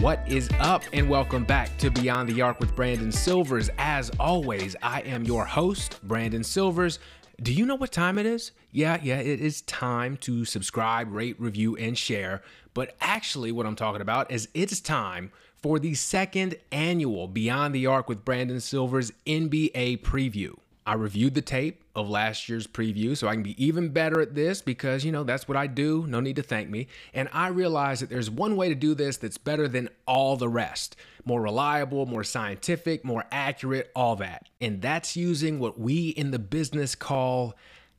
What is up, and welcome back to Beyond the Arc with Brandon Silvers. As always, I am your host, Brandon Silvers. Do you know what time it is? Yeah, yeah, it is time to subscribe, rate, review, and share. But actually, what I'm talking about is it's time for the second annual Beyond the Arc with Brandon Silvers NBA preview. I reviewed the tape of last year's preview so I can be even better at this because, you know, that's what I do. No need to thank me. And I realized that there's one way to do this that's better than all the rest more reliable, more scientific, more accurate, all that. And that's using what we in the business call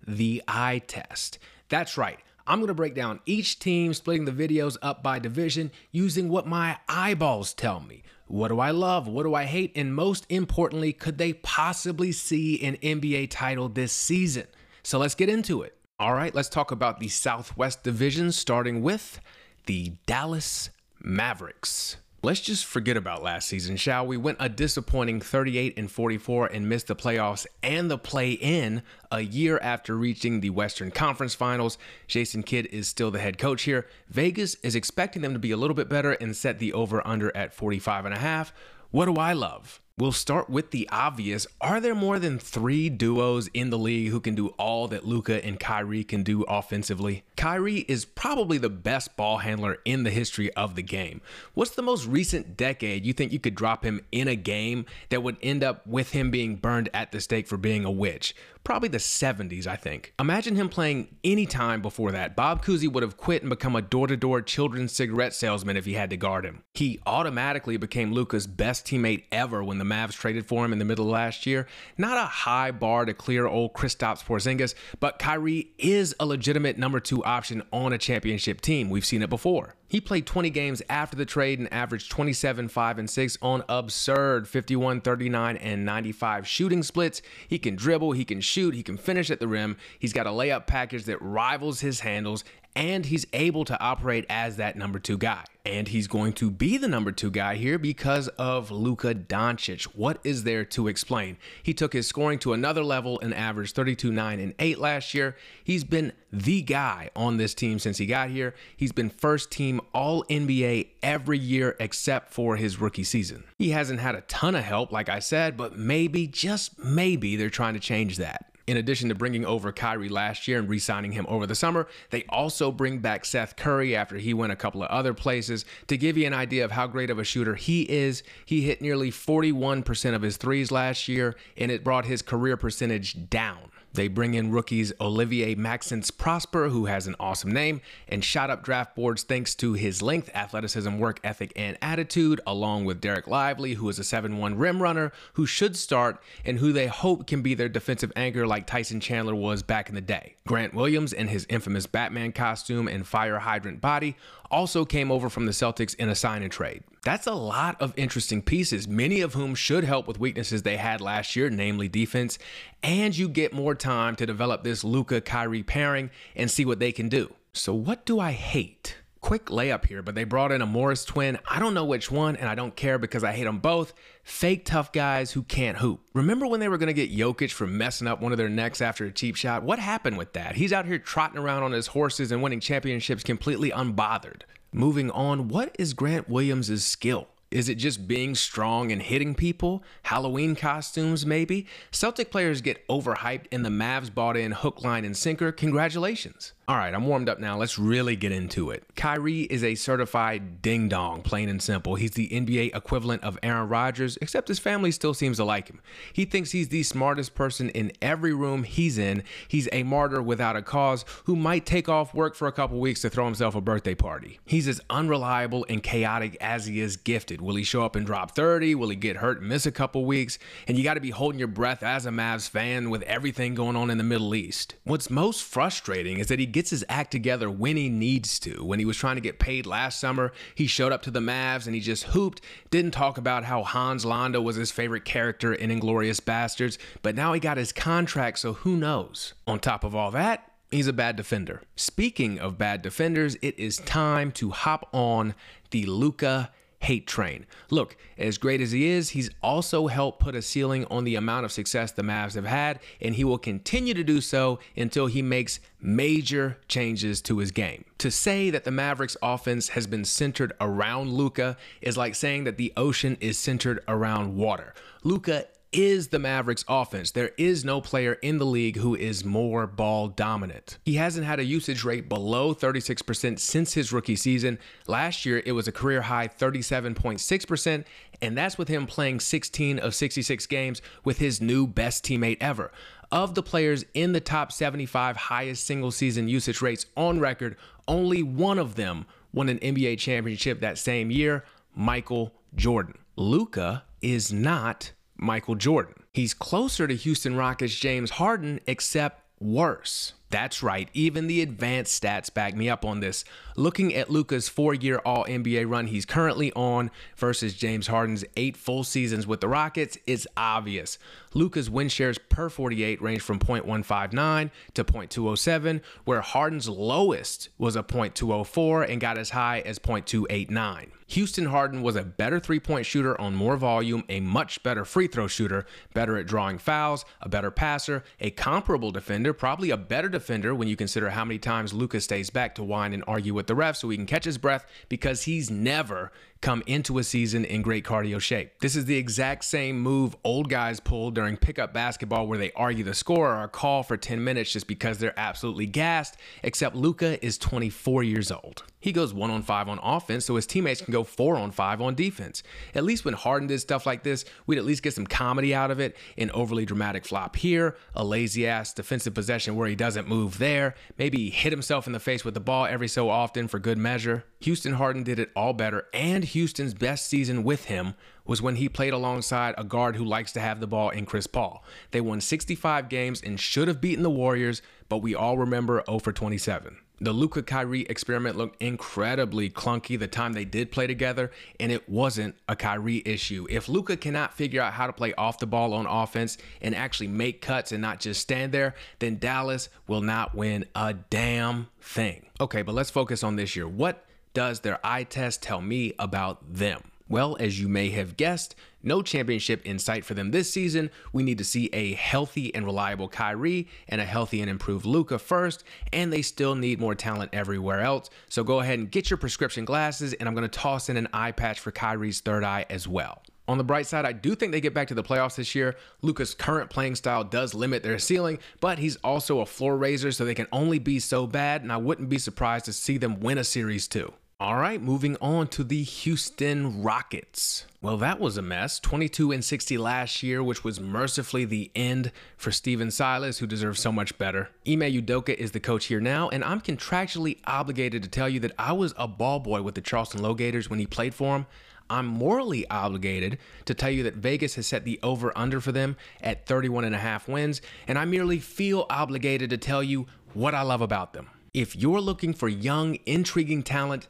the eye test. That's right. I'm going to break down each team, splitting the videos up by division using what my eyeballs tell me. What do I love? What do I hate? And most importantly, could they possibly see an NBA title this season? So let's get into it. All right, let's talk about the Southwest Division, starting with the Dallas Mavericks. Let's just forget about last season, shall we? Went a disappointing 38 and 44 and missed the playoffs and the play in a year after reaching the Western Conference Finals. Jason Kidd is still the head coach here. Vegas is expecting them to be a little bit better and set the over under at 45 and a half. What do I love? We'll start with the obvious. Are there more than three duos in the league who can do all that Luka and Kyrie can do offensively? Kyrie is probably the best ball handler in the history of the game. What's the most recent decade you think you could drop him in a game that would end up with him being burned at the stake for being a witch? Probably the 70s, I think. Imagine him playing any time before that. Bob Cousy would have quit and become a door to door children's cigarette salesman if he had to guard him. He automatically became Luka's best teammate ever when the Mavs traded for him in the middle of last year. Not a high bar to clear old Kristaps Porzingis, but Kyrie is a legitimate number two option on a championship team. We've seen it before. He played 20 games after the trade and averaged 27, 5, and 6 on absurd 51, 39, and 95 shooting splits. He can dribble, he can shoot, he can finish at the rim. He's got a layup package that rivals his handles, and he's able to operate as that number two guy. And he's going to be the number two guy here because of Luka Doncic. What is there to explain? He took his scoring to another level and averaged 32, 9, and 8 last year. He's been the guy on this team since he got here. He's been first team All NBA every year except for his rookie season. He hasn't had a ton of help, like I said, but maybe, just maybe, they're trying to change that. In addition to bringing over Kyrie last year and re signing him over the summer, they also bring back Seth Curry after he went a couple of other places. To give you an idea of how great of a shooter he is, he hit nearly 41% of his threes last year, and it brought his career percentage down. They bring in rookies Olivier Maxence Prosper, who has an awesome name, and shot up draft boards thanks to his length, athleticism, work ethic, and attitude, along with Dereck Lively, who is a 7 1 rim runner who should start and who they hope can be their defensive anchor like Tyson Chandler was back in the day. Grant Williams and his infamous Batman costume and fire hydrant body also came over from the Celtics in a sign and trade. That's a lot of interesting pieces, many of whom should help with weaknesses they had last year, namely defense, and you get more time to develop this Luka Kyrie pairing and see what they can do. So, what do I hate? Quick layup here, but they brought in a Morris twin. I don't know which one, and I don't care because I hate them both. Fake tough guys who can't hoop. Remember when they were going to get Jokic for messing up one of their necks after a cheap shot? What happened with that? He's out here trotting around on his horses and winning championships completely unbothered. Moving on, what is Grant Williams' skill? Is it just being strong and hitting people? Halloween costumes, maybe? Celtic players get overhyped and the Mavs bought in hook, line, and sinker. Congratulations. All right, I'm warmed up now. Let's really get into it. Kyrie is a certified ding dong, plain and simple. He's the NBA equivalent of Aaron Rodgers, except his family still seems to like him. He thinks he's the smartest person in every room he's in. He's a martyr without a cause who might take off work for a couple weeks to throw himself a birthday party. He's as unreliable and chaotic as he is gifted. Will he show up and drop 30? Will he get hurt and miss a couple weeks? And you got to be holding your breath as a Mavs fan with everything going on in the Middle East. What's most frustrating is that he gets his act together when he needs to. When he was trying to get paid last summer, he showed up to the Mavs and he just hooped, didn't talk about how Hans Landa was his favorite character in Inglourious Basterds, but now he got his contract, so who knows? On top of all that, He's a bad defender. Speaking of bad defenders, it is time to hop on the Luka hate train. Look, as great as he is, he's also helped put a ceiling on the amount of success the Mavs have had, and he will continue to do so until he makes major changes to his game. To say that the Mavericks offense has been centered around Luka is like saying that the ocean is centered around water. Luka is the Mavericks offense. There is no player in the league who is more ball dominant. He hasn't had a usage rate below 36% since his rookie season. Last year, it was a career high 37.6%, and that's with him playing 16 of 66 games with his new best teammate ever. Of the players in the top 75 highest single season usage rates on record, only one of them won an NBA championship that same year Michael Jordan. Luka is not Michael Jordan. He's closer to Houston Rockets' James Harden, except worse. That's right, even the advanced stats back me up on this. Looking at Luka's four year All NBA run he's currently on versus James Harden's eight full seasons with the Rockets, it's obvious. Luka's win shares per 48 range from 0.159 to 0.207, where Harden's lowest was a 0.204 and got as high as 0.289. Houston Harden was a better three point shooter on more volume, a much better free throw shooter, better at drawing fouls, a better passer, a comparable defender, probably a better defender when you consider how many times Luka stays back to whine and argue with the ref so he can catch his breath because he's never come into a season in great cardio shape. This is the exact same move old guys pull during pickup basketball where they argue the score or call for 10 minutes just because they're absolutely gassed, except Luka is 24 years old. He goes one on five on offense, so his teammates can go four on five on defense. At least when Harden did stuff like this, we'd at least get some comedy out of it. An overly dramatic flop here, a lazy ass defensive possession where he doesn't move there, maybe hit himself in the face with the ball every so often for good measure. Houston Harden did it all better, and Houston's best season with him was when he played alongside a guard who likes to have the ball in Chris Paul. They won 65 games and should have beaten the Warriors, but we all remember 0 for 27. The Luka Kyrie experiment looked incredibly clunky the time they did play together, and it wasn't a Kyrie issue. If Luka cannot figure out how to play off the ball on offense and actually make cuts and not just stand there, then Dallas will not win a damn thing. Okay, but let's focus on this year. What does their eye test tell me about them? Well, as you may have guessed, no championship in sight for them this season. We need to see a healthy and reliable Kyrie and a healthy and improved Luka first, and they still need more talent everywhere else. So go ahead and get your prescription glasses, and I'm going to toss in an eye patch for Kyrie's third eye as well. On the bright side, I do think they get back to the playoffs this year. Luka's current playing style does limit their ceiling, but he's also a floor raiser, so they can only be so bad, and I wouldn't be surprised to see them win a series too. All right, moving on to the Houston Rockets. Well, that was a mess. 22 and 60 last year, which was mercifully the end for Stephen Silas, who deserves so much better. Ime Udoka is the coach here now, and I'm contractually obligated to tell you that I was a ball boy with the Charleston Lowgators when he played for them. I'm morally obligated to tell you that Vegas has set the over under for them at 31 and a half wins, and I merely feel obligated to tell you what I love about them. If you're looking for young, intriguing talent,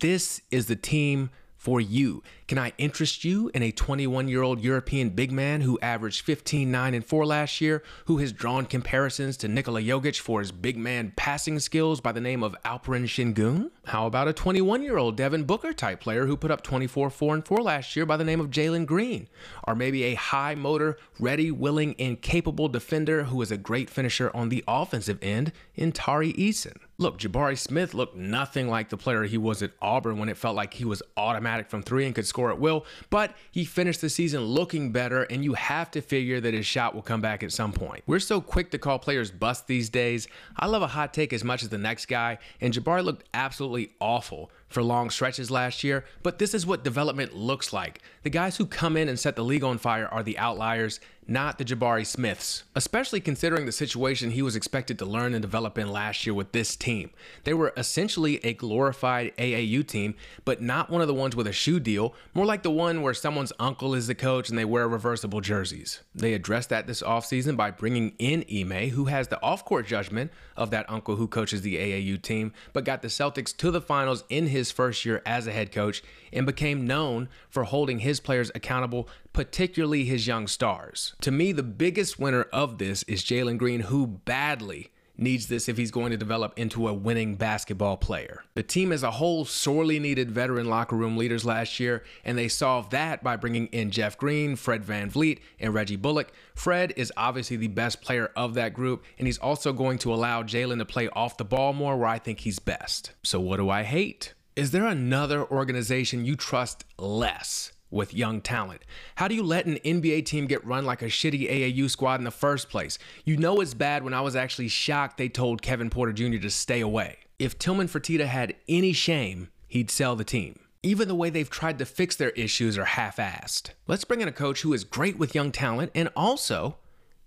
this is the team for you. Can I interest you in a 21 year old European big man who averaged 15, 9, and 4 last year, who has drawn comparisons to Nikola Jokic for his big man passing skills by the name of Alperen Sengun? How about a 21 year old Devin Booker type player who put up 24, 4, and 4 last year by the name of Jalen Green? Or maybe a high motor, ready, willing, and capable defender who is a great finisher on the offensive end in Tari Eason? Look, Jabari Smith looked nothing like the player he was at Auburn when it felt like he was automatic from three and could score at will, but he finished the season looking better, and you have to figure that his shot will come back at some point. We're so quick to call players bust these days. I love a hot take as much as the next guy, and Jabari looked absolutely awful for long stretches last year, but this is what development looks like. The guys who come in and set the league on fire are the outliers, not the Jabari Smiths, especially considering the situation he was expected to learn and develop in last year with this team. They were essentially a glorified AAU team, but not one of the ones with a shoe deal, more like the one where someone's uncle is the coach and they wear reversible jerseys. They addressed that this offseason by bringing in Ime, who has the off court judgment of that uncle who coaches the AAU team, but got the Celtics to the finals in his first year as a head coach and became known for holding his players accountable, particularly his young stars. To me, the biggest winner of this is Jalen Green, who badly needs this if he's going to develop into a winning basketball player. The team as a whole sorely needed veteran locker room leaders last year, and they solved that by bringing in Jeff Green, Fred Van VanVleet, and Reggie Bullock. Fred is obviously the best player of that group, and he's also going to allow Jalen to play off the ball more where I think he's best. So, what do I hate? Is there another organization you trust less? With young talent? How do you let an NBA team get run like a shitty AAU squad in the first place? You know it's bad when I was actually shocked they told Kevin Porter Jr. to stay away. If Tillman Fertitta had any shame, he'd sell the team. Even the way they've tried to fix their issues are half assed. Let's bring in a coach who is great with young talent and also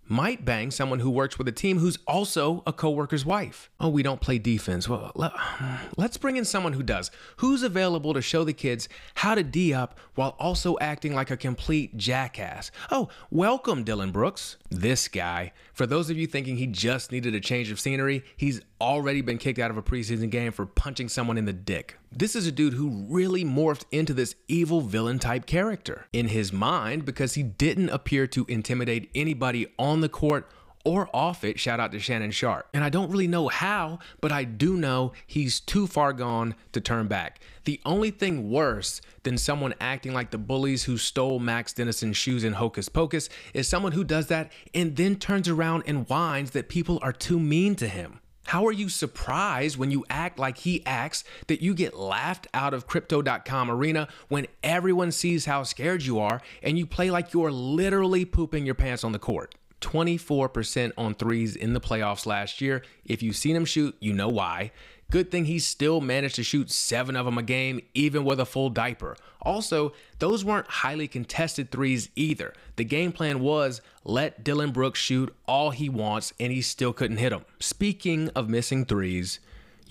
might bang someone who works with a team who's also a coworker's wife. Oh, we don't play defense. Well, let, us bring in someone who does. Who's available to show the kids how to D up while also acting like a complete jackass? Oh, welcome, Dillon Brooks. This guy. For those of you thinking he just needed a change of scenery, he's already been kicked out of a preseason game for punching someone in the dick. This is a dude who really morphed into this evil villain type character in his mind because he didn't appear to intimidate anybody on the court or off it. Shout out to Shannon Sharpe. And I don't really know how, but I do know he's too far gone to turn back. The only thing worse than someone acting like the bullies who stole Max Dennison's shoes in Hocus Pocus is someone who does that and then turns around and whines that people are too mean to him. How are you surprised when you act like he acts that you get laughed out of crypto.com arena when everyone sees how scared you are and you play like you're literally pooping your pants on the court? 24% on threes in the playoffs last year. If you've seen him shoot, you know why. Good thing he still managed to shoot seven of them a game, even with a full diaper. Also, those weren't highly contested threes either. The game plan was let Dillon Brooks shoot all he wants, and he still couldn't hit them. Speaking of missing threes,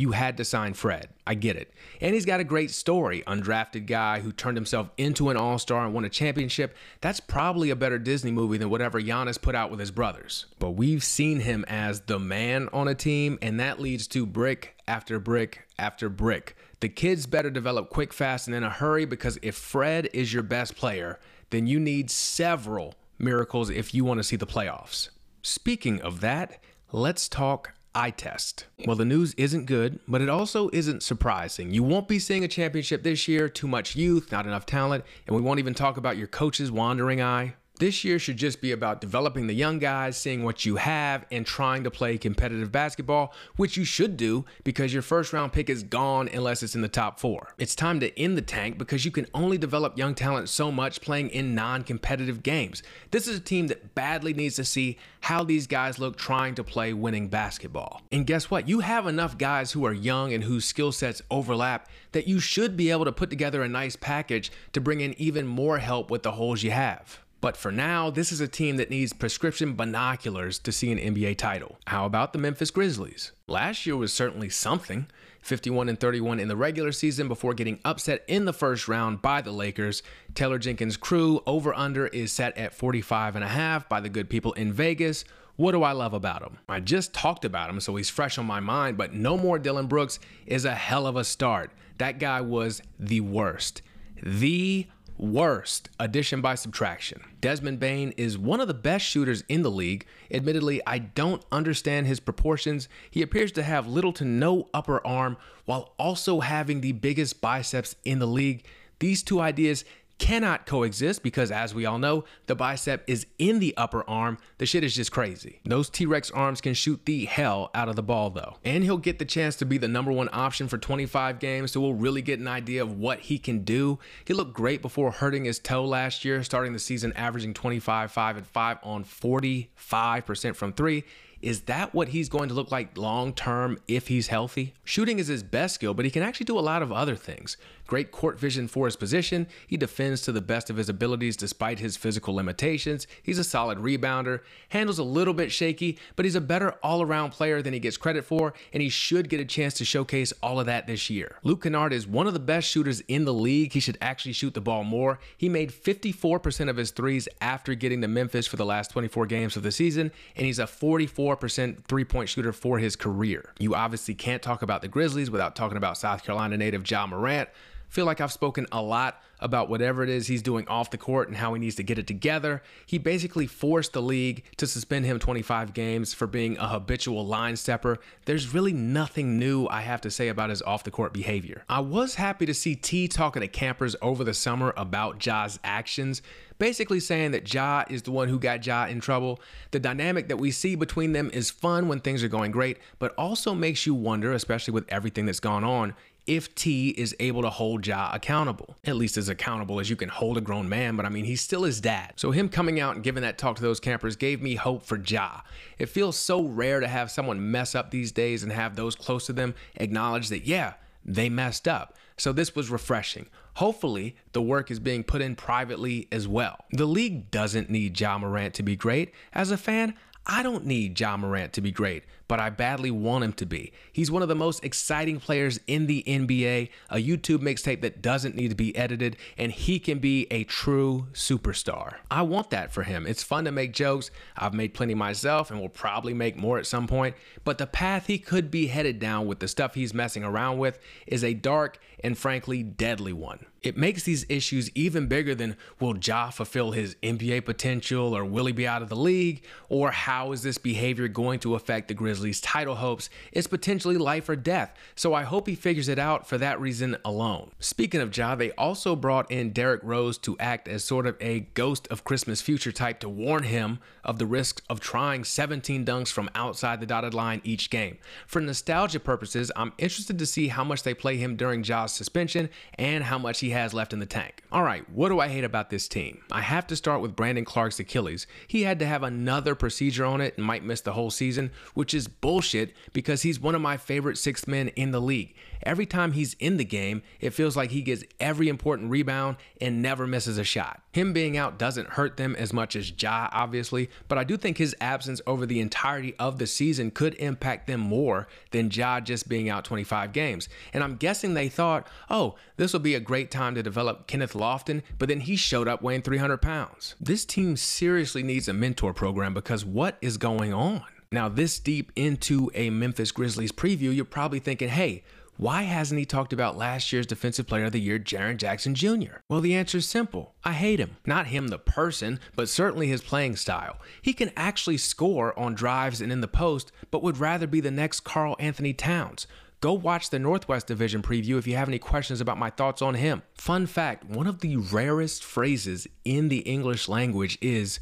you had to sign Fred. I get it. And he's got a great story. Undrafted guy who turned himself into an all star and won a championship. That's probably a better Disney movie than whatever Giannis put out with his brothers. But we've seen him as the man on a team, and that leads to brick after brick after brick. The kids better develop quick, fast, and in a hurry because if Fred is your best player, then you need several miracles if you want to see the playoffs. Speaking of that, let's talk eye test. Well, the news isn't good, but it also isn't surprising. You won't be seeing a championship this year, too much youth, not enough talent, and we won't even talk about your coach's wandering eye. This year should just be about developing the young guys, seeing what you have, and trying to play competitive basketball, which you should do because your first round pick is gone unless it's in the top four. It's time to end the tank because you can only develop young talent so much playing in non competitive games. This is a team that badly needs to see how these guys look trying to play winning basketball. And guess what? You have enough guys who are young and whose skill sets overlap that you should be able to put together a nice package to bring in even more help with the holes you have. But for now, this is a team that needs prescription binoculars to see an NBA title. How about the Memphis Grizzlies? Last year was certainly something. 51 and 31 in the regular season before getting upset in the first round by the Lakers. Taylor Jenkins' crew over under is set at 45 and a half by the good people in Vegas. What do I love about him? I just talked about him, so he's fresh on my mind, but no more Dillon Brooks is a hell of a start. That guy was the worst. The Worst, addition by subtraction. Desmond Bane is one of the best shooters in the league. Admittedly, I don't understand his proportions. He appears to have little to no upper arm while also having the biggest biceps in the league. These two ideas cannot coexist because, as we all know, the bicep is in the upper arm. The shit is just crazy. Those T Rex arms can shoot the hell out of the ball, though. And he'll get the chance to be the number one option for 25 games, so we'll really get an idea of what he can do. He looked great before hurting his toe last year, starting the season averaging 25, 5, and 5 on 45% from three. Is that what he's going to look like long term if he's healthy? Shooting is his best skill, but he can actually do a lot of other things. Great court vision for his position. He defends to the best of his abilities despite his physical limitations. He's a solid rebounder, handles a little bit shaky, but he's a better all around player than he gets credit for, and he should get a chance to showcase all of that this year. Luke Kennard is one of the best shooters in the league. He should actually shoot the ball more. He made 54% of his threes after getting to Memphis for the last 24 games of the season, and he's a 44% three point shooter for his career. You obviously can't talk about the Grizzlies without talking about South Carolina native Ja Morant. Feel like I've spoken a lot about whatever it is he's doing off the court and how he needs to get it together. He basically forced the league to suspend him 25 games for being a habitual line stepper. There's really nothing new I have to say about his off the court behavior. I was happy to see Tee talking to campers over the summer about Ja's actions basically saying that Ja is the one who got Ja in trouble. The dynamic that we see between them is fun when things are going great, but also makes you wonder, especially with everything that's gone on, if Tee is able to hold Ja accountable. At least as accountable as you can hold a grown man, but I mean, he's still his dad. So him coming out and giving that talk to those campers gave me hope for Ja. It feels so rare to have someone mess up these days and have those close to them acknowledge that, yeah, they messed up. So this was refreshing. Hopefully, the work is being put in privately as well. The league doesn't need Ja Morant to be great. As a fan, I don't need Ja Morant to be great but I badly want him to be. He's one of the most exciting players in the NBA, a YouTube mixtape that doesn't need to be edited, and he can be a true superstar. I want that for him. It's fun to make jokes. I've made plenty myself and will probably make more at some point, but the path he could be headed down with the stuff he's messing around with is a dark and frankly deadly one. It makes these issues even bigger than will Ja fulfill his NBA potential or will he be out of the league or how is this behavior going to affect the Grizzlies Grizzlies' title hopes is potentially life or death, so I hope he figures it out for that reason alone. Speaking of Ja, they also brought in Derrick Rose to act as sort of a ghost of Christmas future type to warn him of the risk of trying 17 dunks from outside the dotted line each game. For nostalgia purposes, I'm interested to see how much they play him during Ja's suspension and how much he has left in the tank. All right, what do I hate about this team? I have to start with Brandon Clarke's Achilles. He had to have another procedure on it and might miss the whole season, which is bullshit because he's one of my favorite sixth men in the league. Every time he's in the game, it feels like he gets every important rebound and never misses a shot. Him being out doesn't hurt them as much as Ja, obviously, but I do think his absence over the entirety of the season could impact them more than Ja just being out 25 games. And I'm guessing they thought, oh, this will be a great time to develop Kenneth Lofton, but then he showed up weighing 300 pounds. This team seriously needs a mentor program because what is going on? Now, this deep into a Memphis Grizzlies preview, you're probably thinking, hey, why hasn't he talked about last year's Defensive Player of the Year, Jaren Jackson Jr.? Well, the answer is simple. I hate him. Not him, the person, but certainly his playing style. He can actually score on drives and in the post, but would rather be the next Karl-Anthony Towns. Go watch the Northwest Division preview if you have any questions about my thoughts on him. Fun fact one of the rarest phrases in the English language is,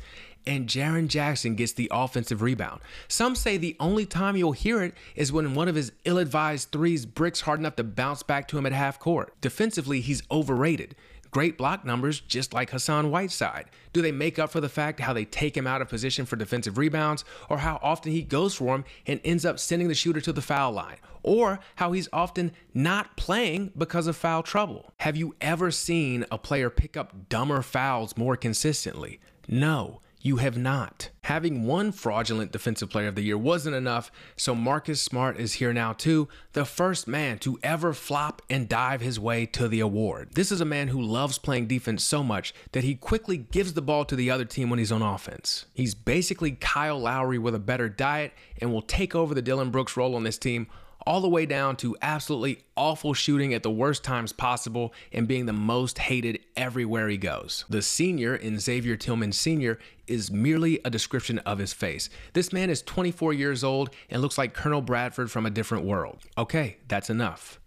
and Jaren Jackson gets the offensive rebound. Some say the only time you'll hear it is when one of his ill advised threes bricks hard enough to bounce back to him at half court. Defensively, he's overrated. Great block numbers, just like Hassan Whiteside. Do they make up for the fact how they take him out of position for defensive rebounds, or how often he goes for him and ends up sending the shooter to the foul line, or how he's often not playing because of foul trouble? Have you ever seen a player pick up dumber fouls more consistently? No. You have not. Having one fraudulent defensive player of the year wasn't enough, so Marcus Smart is here now too, the first man to ever flop and dive his way to the award. This is a man who loves playing defense so much that he quickly gives the ball to the other team when he's on offense. He's basically Kyle Lowry with a better diet and will take over the Dillon Brooks role on this team all the way down to absolutely awful shooting at the worst times possible and being the most hated everywhere he goes. The senior in Xavier Tillman Sr. is merely a description of his face. This man is 24 years old and looks like Colonel Bradford from a different world. Okay, that's enough.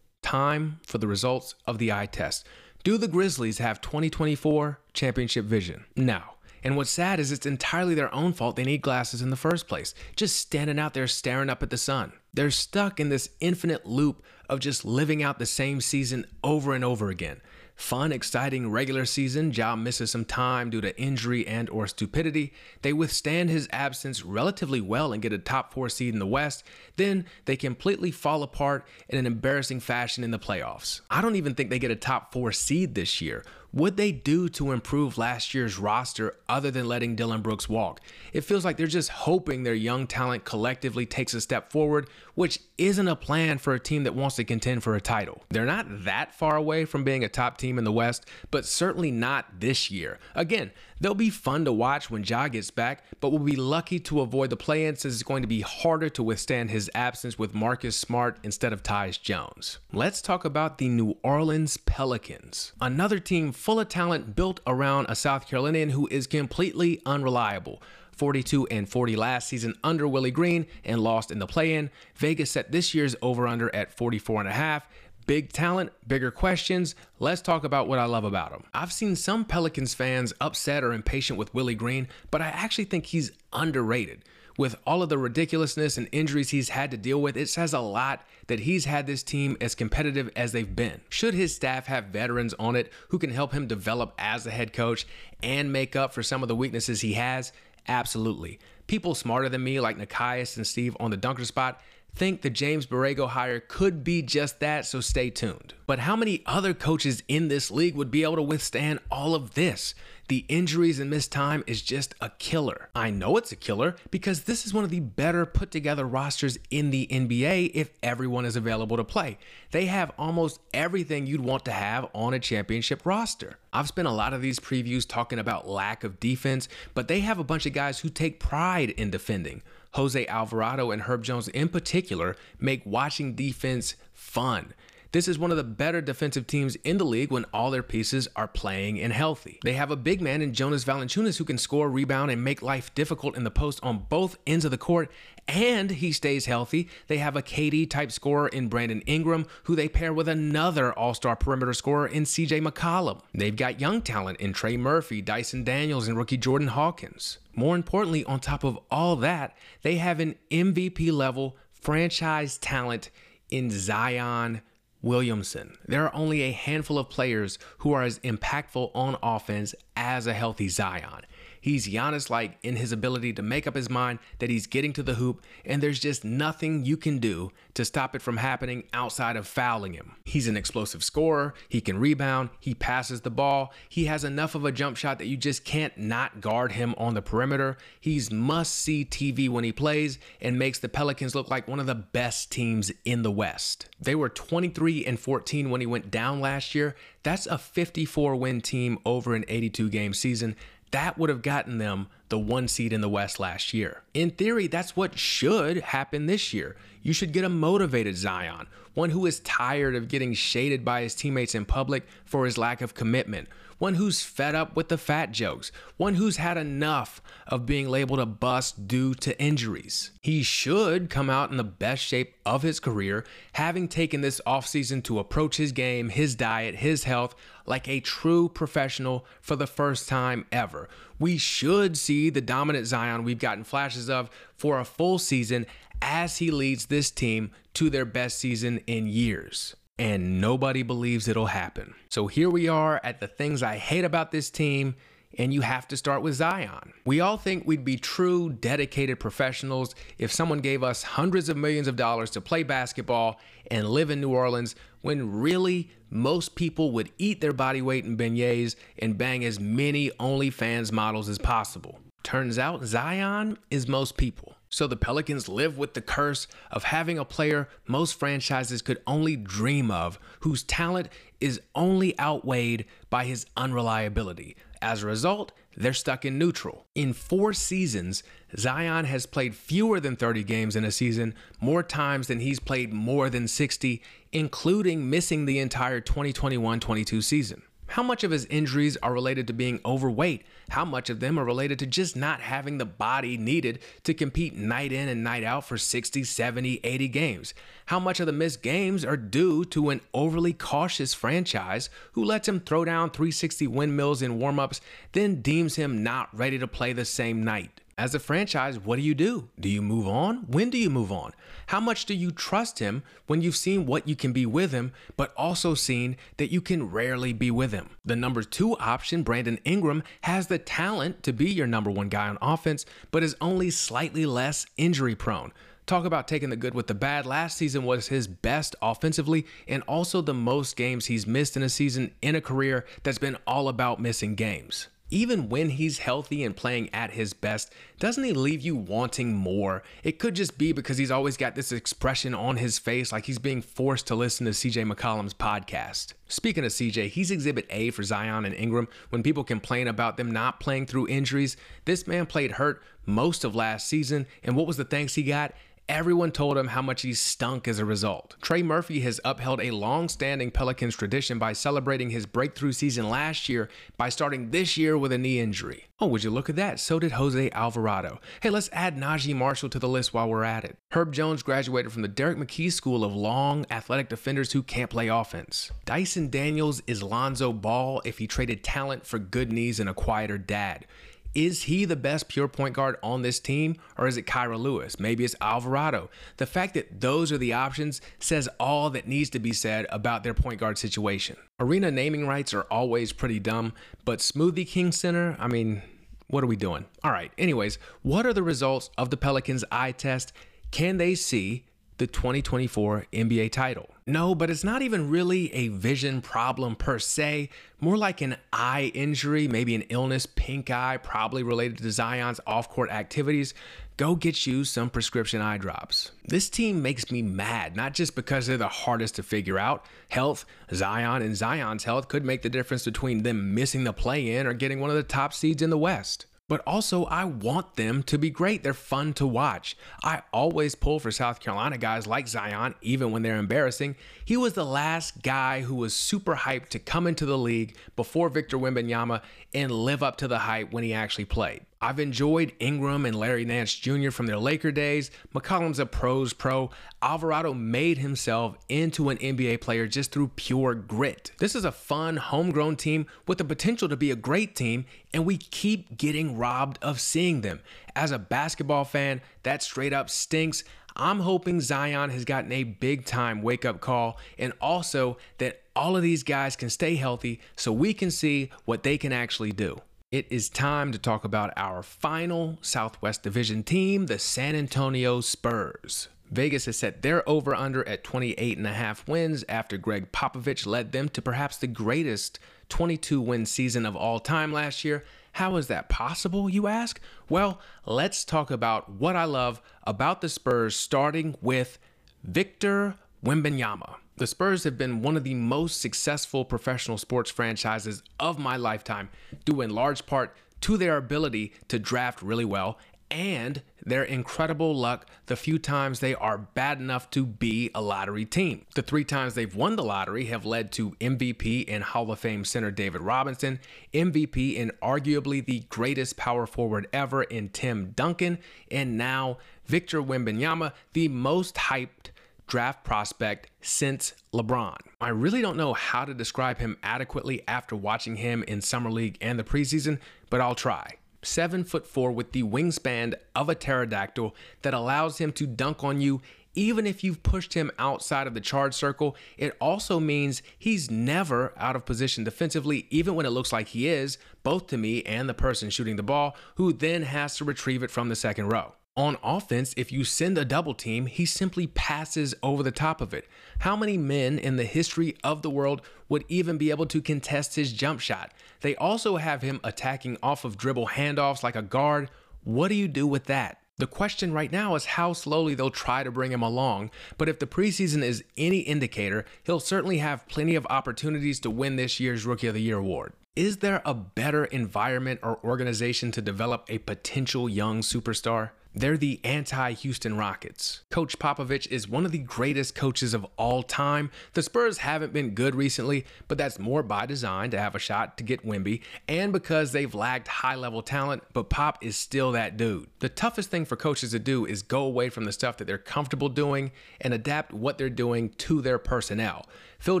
Time for the results of the eye test. Do the Grizzlies have 2024 championship vision? No. And what's sad is it's entirely their own fault they need glasses in the first place, just standing out there staring up at the sun. They're stuck in this infinite loop of just living out the same season over and over again. Fun, exciting regular season, Ja misses some time due to injury and or stupidity. They withstand his absence relatively well and get a top 4 seed in the West. Then they completely fall apart in an embarrassing fashion in the playoffs. I don't even think they get a top 4 seed this year would they do to improve last year's roster other than letting Dillon Brooks walk? It feels like they're just hoping their young talent collectively takes a step forward, which isn't a plan for a team that wants to contend for a title. They're not that far away from being a top team in the West, but certainly not this year. Again, They'll be fun to watch when Ja gets back, but we'll be lucky to avoid the play-in since it's going to be harder to withstand his absence with Marcus Smart instead of Tyus Jones. Let's talk about the New Orleans Pelicans, another team full of talent built around a South Carolinian who is completely unreliable. 42 and 40 last season under Willie Green and lost in the play in. Vegas set this year's over under at 44 and a half. Big talent, bigger questions. Let's talk about what I love about him. I've seen some Pelicans fans upset or impatient with Willie Green, but I actually think he's underrated. With all of the ridiculousness and injuries he's had to deal with, it says a lot that he's had this team as competitive as they've been. Should his staff have veterans on it who can help him develop as a head coach and make up for some of the weaknesses he has? Absolutely. People smarter than me, like Nekias and Steve on the dunker spot, think the James Borrego hire could be just that, so stay tuned. But how many other coaches in this league would be able to withstand all of this? The injuries and missed time is just a killer. I know it's a killer because this is one of the better put together rosters in the NBA if everyone is available to play. They have almost everything you'd want to have on a championship roster. I've spent a lot of these previews talking about lack of defense, but they have a bunch of guys who take pride in defending. Jose Alvarado and Herb Jones in particular make watching defense fun. This is one of the better defensive teams in the league when all their pieces are playing and healthy. They have a big man in Jonas Valanciunas who can score, rebound, and make life difficult in the post on both ends of the court, and he stays healthy. They have a KD type scorer in Brandon Ingram, who they pair with another all star perimeter scorer in CJ McCollum. They've got young talent in Trey Murphy, Dyson Daniels, and rookie Jordan Hawkins. More importantly, on top of all that, they have an MVP level franchise talent in Zion Williamson. There are only a handful of players who are as impactful on offense as a healthy Zion. He's Giannis like in his ability to make up his mind that he's getting to the hoop, and there's just nothing you can do to stop it from happening outside of fouling him. He's an explosive scorer, he can rebound, he passes the ball, he has enough of a jump shot that you just can't not guard him on the perimeter. He's must see TV when he plays and makes the Pelicans look like one of the best teams in the West. They were 23 and 14 when he went down last year. That's a 54 win team over an 82 game season. That would have gotten them the one seed in the West last year. In theory, that's what should happen this year. You should get a motivated Zion, one who is tired of getting shaded by his teammates in public for his lack of commitment, one who's fed up with the fat jokes, one who's had enough of being labeled a bust due to injuries. He should come out in the best shape of his career, having taken this offseason to approach his game, his diet, his health like a true professional for the first time ever. We should see the dominant Zion we've gotten flashes of for a full season as he leads this team to their best season in years and nobody believes it'll happen. So here we are at the things I hate about this team, and you have to start with Zion. We all think we'd be true, dedicated professionals if someone gave us hundreds of millions of dollars to play basketball and live in New Orleans, when really most people would eat their body weight in beignets and bang as many OnlyFans models as possible. Turns out Zion is most people. So the Pelicans live with the curse of having a player most franchises could only dream of, whose talent is only outweighed by his unreliability. As a result, they're stuck in neutral. In four seasons, Zion has played fewer than 30 games in a season, more times than he's played more than 60, including missing the entire 2021 22 season. How much of his injuries are related to being overweight? How much of them are related to just not having the body needed to compete night in and night out for 60, 70, 80 games? How much of the missed games are due to an overly cautious franchise who lets him throw down 360 windmills in warmups, then deems him not ready to play the same night? As a franchise, what do you do? Do you move on? When do you move on? How much do you trust him when you've seen what you can be with him, but also seen that you can rarely be with him? The number two option, Brandon Ingram, has the talent to be your number one guy on offense, but is only slightly less injury prone. Talk about taking the good with the bad. Last season was his best offensively and also the most games he's missed in a season in a career that's been all about missing games. Even when he's healthy and playing at his best, doesn't he leave you wanting more? It could just be because he's always got this expression on his face like he's being forced to listen to CJ McCollum's podcast. Speaking of CJ, he's exhibit A for Zion and Ingram. When people complain about them not playing through injuries, this man played hurt most of last season, and what was the thanks he got? Everyone told him how much he stunk as a result. Trey Murphy has upheld a long standing Pelicans tradition by celebrating his breakthrough season last year by starting this year with a knee injury. Oh, would you look at that? So did Jose Alvarado. Hey, let's add Naji Marshall to the list while we're at it. Herb Jones graduated from the Derrick McKey School of long, athletic defenders who can't play offense. Dyson Daniels is Lonzo Ball if he traded talent for good knees and a quieter dad. Is he the best pure point guard on this team, or is it Kira Lewis? Maybe it's Alvarado. The fact that those are the options says all that needs to be said about their point guard situation. Arena naming rights are always pretty dumb, but Smoothie King Center, I mean, what are we doing? All right, anyways, what are the results of the Pelicans eye test? Can they see the 2024 NBA title. No, but it's not even really a vision problem per se, more like an eye injury, maybe an illness, pink eye, probably related to Zion's off court activities. Go get you some prescription eye drops. This team makes me mad, not just because they're the hardest to figure out. Health, Zion, and Zion's health could make the difference between them missing the play in or getting one of the top seeds in the West but also I want them to be great. They're fun to watch. I always pull for South Carolina guys like Zion, even when they're embarrassing. He was the last guy who was super hyped to come into the league before Victor Wembanyama and live up to the hype when he actually played. I've enjoyed Ingram and Larry Nance Jr. from their Laker days. McCollum's a pros pro. Alvarado made himself into an NBA player just through pure grit. This is a fun, homegrown team with the potential to be a great team, and we keep getting robbed of seeing them. As a basketball fan, that straight up stinks. I'm hoping Zion has gotten a big time wake up call and also that all of these guys can stay healthy so we can see what they can actually do. It is time to talk about our final Southwest Division team, the San Antonio Spurs. Vegas has set their over under at 28 and a half wins after Gregg Popovich led them to perhaps the greatest 22 win season of all time last year. How is that possible, you ask? Well, let's talk about what I love about the Spurs, starting with Victor Wembanyama. The Spurs have been one of the most successful professional sports franchises of my lifetime, due in large part to their ability to draft really well and their incredible luck the few times they are bad enough to be a lottery team. The three times they've won the lottery have led to MVP and Hall of Fame center David Robinson, MVP and arguably the greatest power forward ever in Tim Duncan, and now Victor Wembanyama, the most hyped draft prospect since LeBron. I really don't know how to describe him adequately after watching him in Summer League and the preseason, but I'll try. Seven foot four with the wingspan of a pterodactyl that allows him to dunk on you even if you've pushed him outside of the charge circle, it also means he's never out of position defensively, even when it looks like he is, both to me and the person shooting the ball, who then has to retrieve it from the second row. On offense, if you send a double team, he simply passes over the top of it. How many men in the history of the world would even be able to contest his jump shot? They also have him attacking off of dribble handoffs like a guard. What do you do with that? The question right now is how slowly they'll try to bring him along, but if the preseason is any indicator, he'll certainly have plenty of opportunities to win this year's Rookie of the Year award. Is there a better environment or organization to develop a potential young superstar? They're the anti Houston Rockets. Coach Popovich is one of the greatest coaches of all time. The Spurs haven't been good recently, but that's more by design to have a shot to get Wemby and because they've lacked high level talent, but Pop is still that dude. The toughest thing for coaches to do is go away from the stuff that they're comfortable doing and adapt what they're doing to their personnel. Phil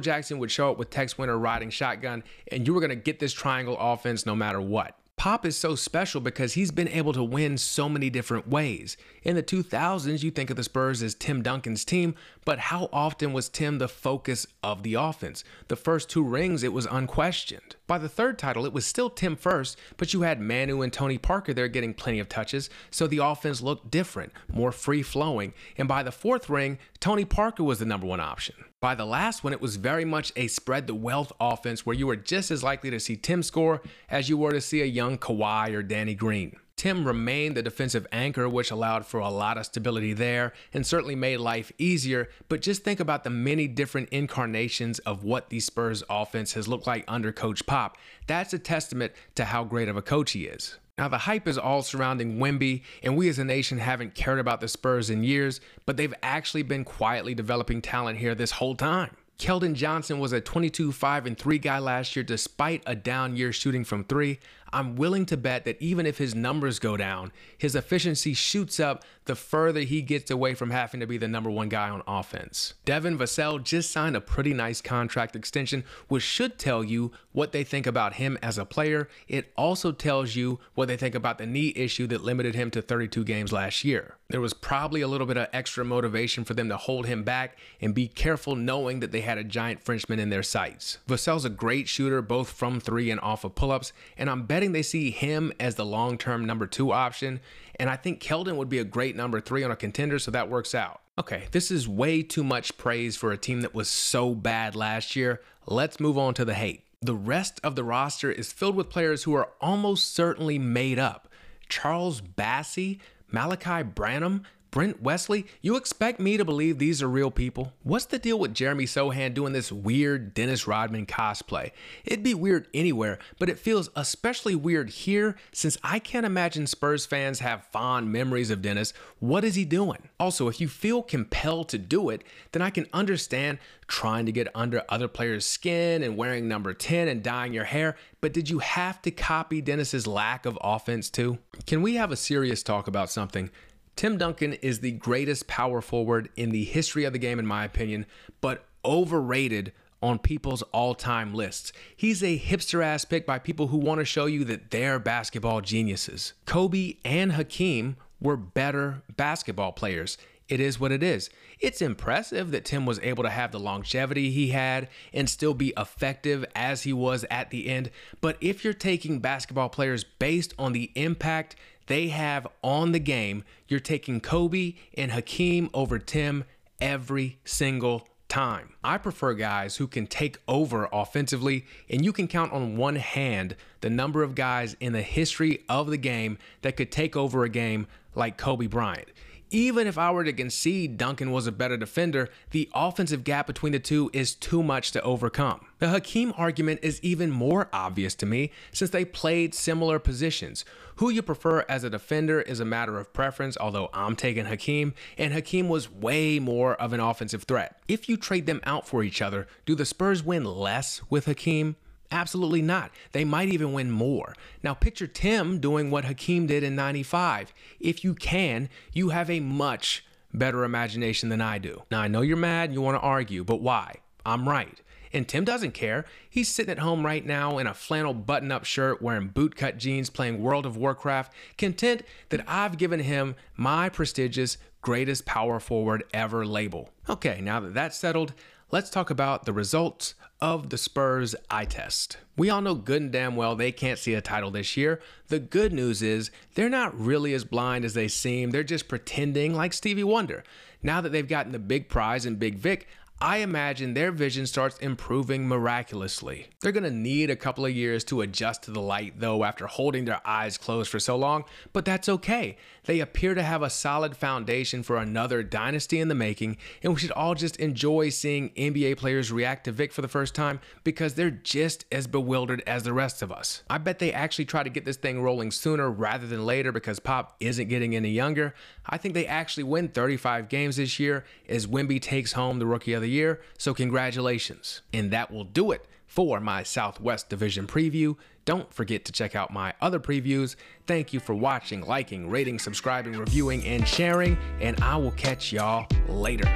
Jackson would show up with Tex Winter riding shotgun, and you were going to get this triangle offense no matter what. Pop is so special because he's been able to win so many different ways. In the 2000s, you think of the Spurs as Tim Duncan's team, but how often was Tim the focus of the offense? The first two rings, it was unquestioned. By the third title, it was still Tim first, but you had Manu and Tony Parker there getting plenty of touches, so the offense looked different, more free flowing. And by the fourth ring, Tony Parker was the number one option. By the last one, it was very much a spread the wealth offense where you were just as likely to see Tim score as you were to see a young Kawhi or Danny Green. Tim remained the defensive anchor, which allowed for a lot of stability there and certainly made life easier. But just think about the many different incarnations of what the Spurs offense has looked like under Coach Pop. That's a testament to how great of a coach he is. Now, the hype is all surrounding Wemby, and we as a nation haven't cared about the Spurs in years, but they've actually been quietly developing talent here this whole time. Keldon Johnson was a 22 5 and 3 guy last year despite a down year shooting from 3. I'm willing to bet that even if his numbers go down, his efficiency shoots up the further he gets away from having to be the number one guy on offense. Devin Vassell just signed a pretty nice contract extension, which should tell you what they think about him as a player. It also tells you what they think about the knee issue that limited him to 32 games last year. There was probably a little bit of extra motivation for them to hold him back and be careful knowing that they had a giant Frenchman in their sights. Vassell's a great shooter both from three and off of pull ups, and I'm betting they see him as the long term number two option. And I think Keldon would be a great number three on a contender, so that works out. Okay, this is way too much praise for a team that was so bad last year. Let's move on to the hate. The rest of the roster is filled with players who are almost certainly made up. Charles Bassey, Malaki Branham, Brent Wesley, you expect me to believe these are real people? What's the deal with Jeremy Sochan doing this weird Dennis Rodman cosplay? It'd be weird anywhere, but it feels especially weird here since I can't imagine Spurs fans have fond memories of Dennis. What is he doing? Also, if you feel compelled to do it, then I can understand trying to get under other players' skin and wearing number 10 and dyeing your hair, but did you have to copy Dennis's lack of offense too? Can we have a serious talk about something? Tim Duncan is the greatest power forward in the history of the game, in my opinion, but overrated on people's all time lists. He's a hipster ass pick by people who want to show you that they're basketball geniuses. Kobe and Hakeem were better basketball players. It is what it is. It's impressive that Tim was able to have the longevity he had and still be effective as he was at the end. But if you're taking basketball players based on the impact they have on the game, you're taking Kobe and Hakeem over Tim every single time. I prefer guys who can take over offensively, and you can count on one hand the number of guys in the history of the game that could take over a game like Kobe Bryant. Even if I were to concede Duncan was a better defender, the offensive gap between the two is too much to overcome. The Hakeem argument is even more obvious to me since they played similar positions. Who you prefer as a defender is a matter of preference, although I'm taking Hakeem, and Hakeem was way more of an offensive threat. If you trade them out for each other, do the Spurs win less with Hakeem? Absolutely not. They might even win more. Now, picture Tim doing what Hakeem did in 95. If you can, you have a much better imagination than I do. Now, I know you're mad and you want to argue, but why? I'm right. And Tim doesn't care. He's sitting at home right now in a flannel button up shirt, wearing bootcut jeans, playing World of Warcraft, content that I've given him my prestigious greatest power forward ever label. Okay, now that that's settled, let's talk about the results of the Spurs eye test. We all know good and damn well they can't see a title this year. The good news is they're not really as blind as they seem. They're just pretending like Stevie Wonder. Now that they've gotten the big prize in Big Vic, I imagine their vision starts improving miraculously. They're gonna need a couple of years to adjust to the light, though, after holding their eyes closed for so long, but that's okay. They appear to have a solid foundation for another dynasty in the making, and we should all just enjoy seeing NBA players react to Vic for the first time because they're just as bewildered as the rest of us. I bet they actually try to get this thing rolling sooner rather than later because Pop isn't getting any younger. I think they actually win 35 games this year as Wemby takes home the Rookie of the Year, so congratulations. And that will do it for my Southwest Division preview. Don't forget to check out my other previews. Thank you for watching, liking, rating, subscribing, reviewing, and sharing, and I will catch y'all later.